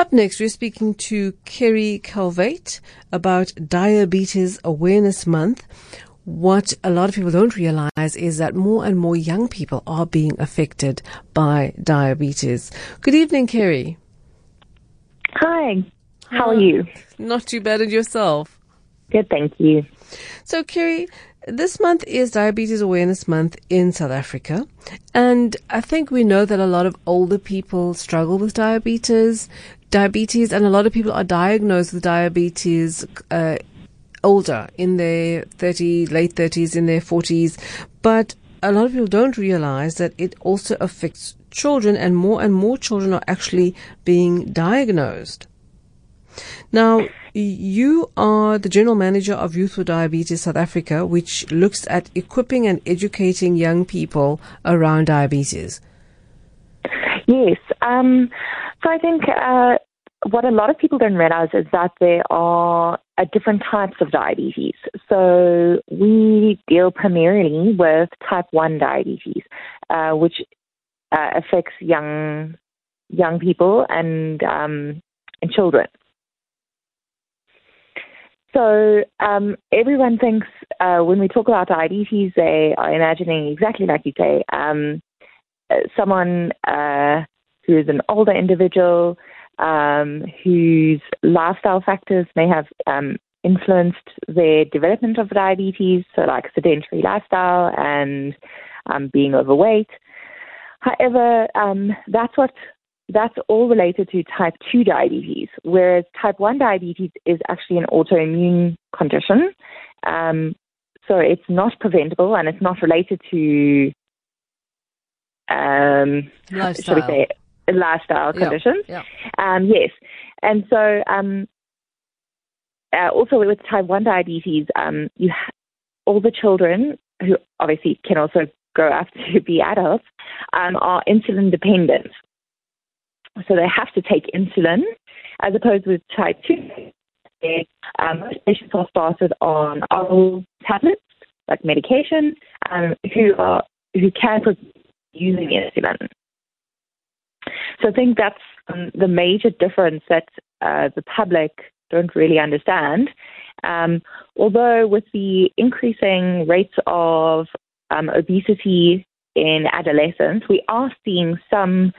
Up next, we're speaking to Kerry Calvate about Diabetes Awareness Month. What a lot of people don't realize is that more and more young people are being affected by diabetes. Good evening, Kerry. Hi. How are ah, you? Not too bad, and yourself? Good, thank you. So, Kerry, this month is Diabetes Awareness Month in South Africa. And I think we know that a lot of older people struggle with diabetes, diabetes, and a lot of people are diagnosed with diabetes, uh, older in their 30, late 30s, in their 40s. But a lot of people don't realize that it also affects children and more and more children are actually being diagnosed. Now, you are the general manager of Youth for Diabetes South Africa, which looks at equipping and educating young people around diabetes. Yes. Um, so I think uh, what a lot of people don't realize is that there are uh, different types of diabetes. So we deal primarily with type 1 diabetes, uh, which uh, affects young young people and um, and children. So um, everyone thinks uh, when we talk about diabetes, they are imagining exactly like you say, um, uh, someone uh, who is an older individual um, whose lifestyle factors may have um, influenced their development of diabetes, so like sedentary lifestyle and um, being overweight. However, um, that's what that's all related to type 2 diabetes, whereas type 1 diabetes is actually an autoimmune condition. Um, so it's not preventable and it's not related to um, lifestyle. Say, lifestyle conditions. Yeah. Um, yes. And so um, uh, also with type 1 diabetes, um, you ha- all the children who obviously can also grow up to be adults um, are insulin dependent. So they have to take insulin, as opposed with type 2. Um, most patients are started on oral tablets, like medication, um, who are who can using insulin. So I think that's um, the major difference that uh, the public don't really understand. Um, although with the increasing rates of um, obesity in adolescents, we are seeing some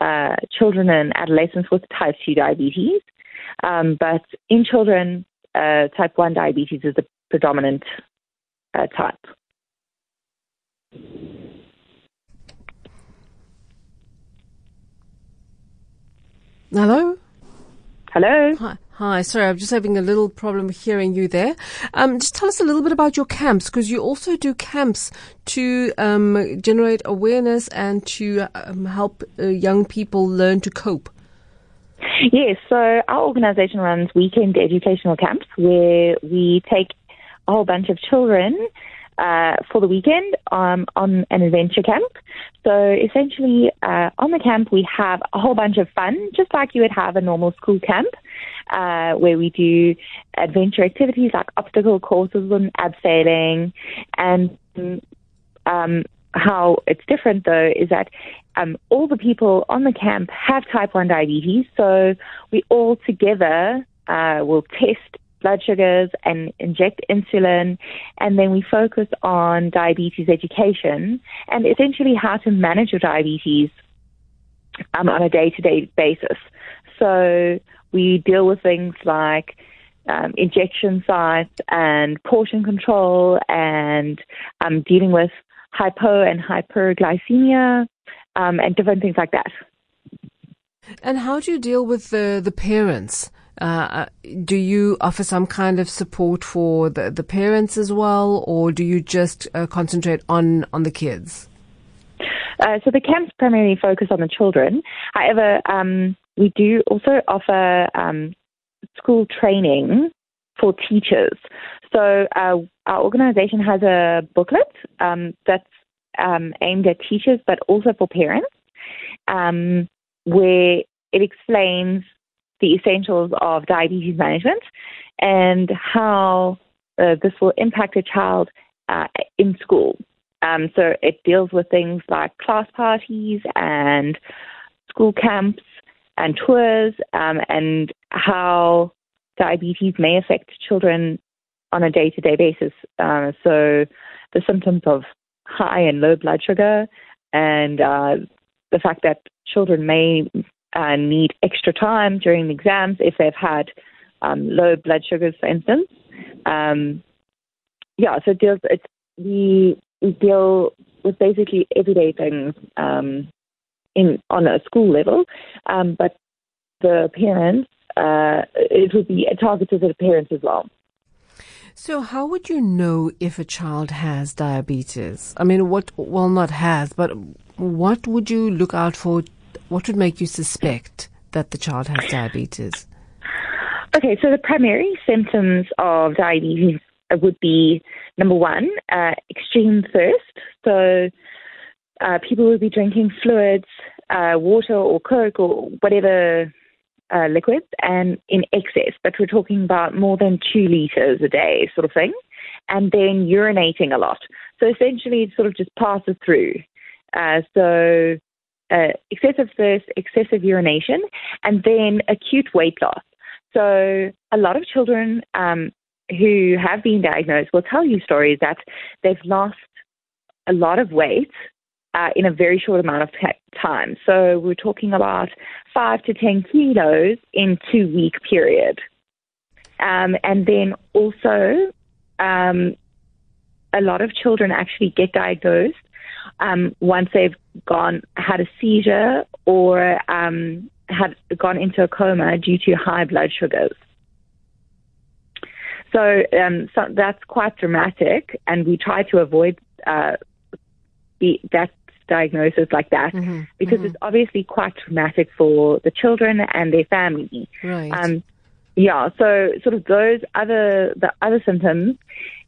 uh, children and adolescents with type 2 diabetes. Um, but in children, uh, type 1 diabetes is the predominant uh, type. Hello? Hello? Hi. Hi, sorry, I'm just having a little problem hearing you there. Um, just tell us a little bit about your camps, because you also do camps to um, generate awareness and to um, help uh, young people learn to cope. Yes, so our organization runs weekend educational camps where we take a whole bunch of children uh, for the weekend um, on an adventure camp. So essentially, uh, on the camp, we have a whole bunch of fun, just like you would have a normal school camp, uh, where we do adventure activities like obstacle courses and abseiling. And um, how it's different, though, is that um, all the people on the camp have type 1 diabetes. So we all together uh, will test blood sugars and inject insulin. And then we focus on diabetes education and essentially how to manage your diabetes um, on a day to day basis. So we deal with things like um, injection sites and portion control and um, dealing with hypo and hyperglycemia um, and different things like that. And how do you deal with the, the parents? Uh, do you offer some kind of support for the, the parents as well, or do you just uh, concentrate on, on the kids? Uh, so the camps primarily focus on the children. However, um, we do also offer um, school training for teachers. So uh, our organization has a booklet um, that's um, aimed at teachers, but also for parents, um, where it explains the essentials of diabetes management and how uh, this will impact a child uh, in school. Um, so it deals with things like class parties and school camps and tours um, and how diabetes may affect children on a day to day basis. Uh, so the symptoms of high and low blood sugar and uh, the fact that children may uh, need extra time during the exams if they've had um, low blood sugars, for instance. Um, yeah, so it deals, it's, we, we deal with basically everyday things um, in on a school level, um, but the parents, uh, it would be targeted at the parents as well. So, how would you know if a child has diabetes? I mean, what, well, not has, but what would you look out for? What would make you suspect that the child has diabetes? Okay, so the primary symptoms of diabetes would be number one, uh, extreme thirst. So uh, people would be drinking fluids, uh, water or Coke or whatever uh, liquids, and in excess. But we're talking about more than two liters a day, sort of thing. And then urinating a lot. So essentially, it sort of just passes through. Uh, so uh, excessive thirst, excessive urination, and then acute weight loss. So a lot of children um, who have been diagnosed will tell you stories that they've lost a lot of weight uh, in a very short amount of time. So we're talking about five to 10 kilos in two week period. Um, and then also, um, a lot of children actually get diagnosed um, once they've gone had a seizure or um, had gone into a coma due to high blood sugars. So, um, so that's quite dramatic, and we try to avoid uh, the, that diagnosis like that mm-hmm, because mm-hmm. it's obviously quite traumatic for the children and their family. Right. Um, yeah. So, sort of those other the other symptoms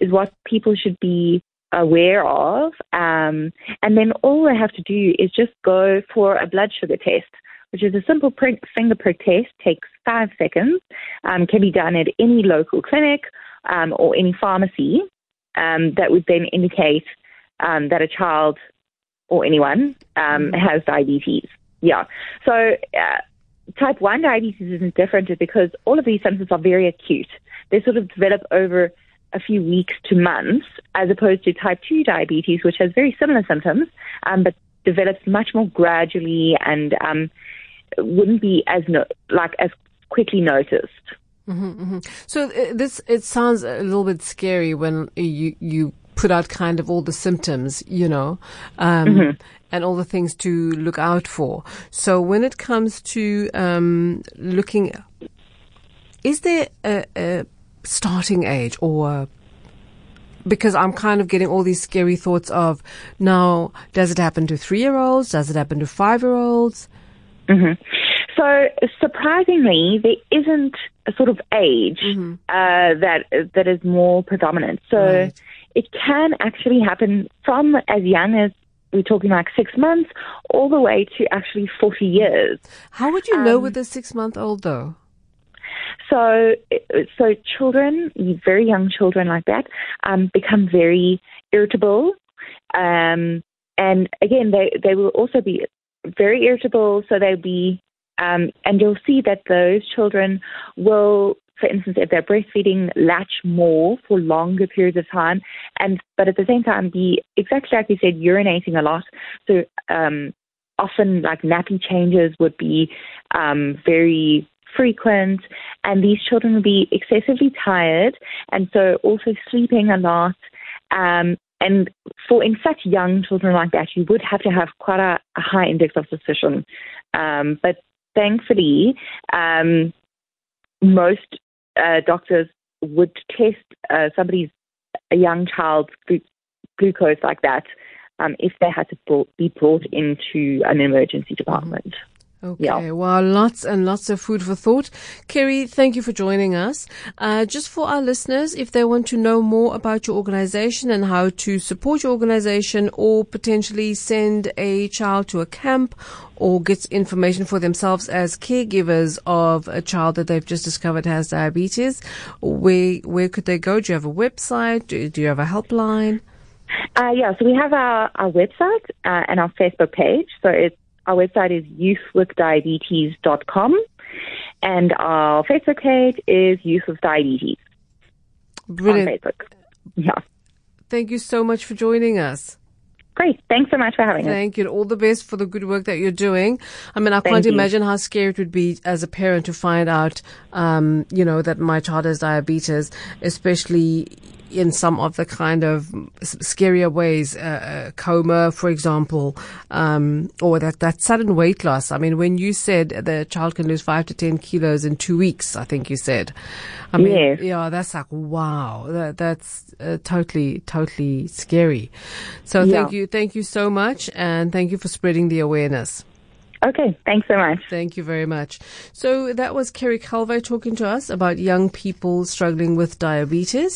is what people should be aware of, um, and then all they have to do is just go for a blood sugar test which is a simple prick, finger prick test, takes five seconds, um, can be done at any local clinic um, or any pharmacy um, that would then indicate um, that a child or anyone um, mm-hmm. has diabetes. Yeah. So uh, type 1 diabetes isn't different because all of these symptoms are very acute. They sort of develop over a few weeks to months, as opposed to type 2 diabetes, which has very similar symptoms, um, but develops much more gradually and um, wouldn't be as no, like as quickly noticed. Mm-hmm, mm-hmm. So uh, this it sounds a little bit scary when you you put out kind of all the symptoms, you know, um, mm-hmm. and all the things to look out for. So when it comes to um, looking, is there a, a starting age or because I'm kind of getting all these scary thoughts of now, does it happen to three year olds? Does it happen to five year olds? Mm-hmm. So surprisingly, there isn't a sort of age mm-hmm. uh, that that is more predominant. So right. it can actually happen from as young as we're talking like six months all the way to actually 40 years. How would you know um, with a six month old though? So, so children, very young children like that, um, become very irritable. Um, and again, they, they will also be very irritable, so they'll be, um, and you'll see that those children will, for instance, if they're breastfeeding, latch more for longer periods of time, and but at the same time be exactly like you said, urinating a lot. So um, often, like nappy changes would be um, very frequent, and these children will be excessively tired, and so also sleeping a lot. Um, and for in such young children like that, you would have to have quite a, a high index of suspicion. Um, but thankfully, um, most uh, doctors would test uh, somebody's a young child's glucose like that um, if they had to be brought into an emergency department. Okay, yeah. well, lots and lots of food for thought. Kerry, thank you for joining us. Uh, just for our listeners, if they want to know more about your organization and how to support your organization or potentially send a child to a camp or get information for themselves as caregivers of a child that they've just discovered has diabetes, where, where could they go? Do you have a website? Do, do you have a helpline? Uh, yeah, so we have our, our website uh, and our Facebook page. So it's our website is youthwithdiabetes.com and our Facebook page is Youth with Diabetes Brilliant. on Facebook. Yeah. Thank you so much for joining us. Great. Thanks so much for having us. Thank you. All the best for the good work that you're doing. I mean, I Thank can't you. imagine how scary it would be as a parent to find out, um, you know, that my child has diabetes, especially in some of the kind of scarier ways, uh, uh, coma, for example, um, or that, that sudden weight loss. I mean, when you said the child can lose five to 10 kilos in two weeks, I think you said. I mean, Yes. yeah, that's like, wow, that, that's uh, totally, totally scary. So thank you. Thank you so much. And thank you for spreading the awareness. Okay. Thanks so much. Thank you very much. So that was Kerry Calvo talking to us about young people struggling with diabetes.